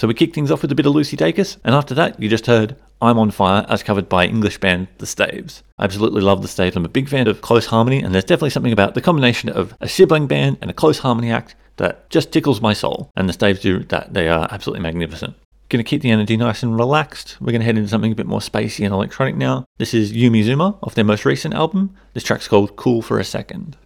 So we kick things off with a bit of Lucy Dacus, and after that, you just heard I'm on Fire as covered by English band The Staves. I absolutely love The Staves. I'm a big fan of close harmony, and there's definitely something about the combination of a sibling band and a close harmony act that just tickles my soul. And The Staves do that. They are absolutely magnificent. Going to keep the energy nice and relaxed. We're going to head into something a bit more spacey and electronic now. This is Yumi Zouma off their most recent album. This track's called Cool for a Second.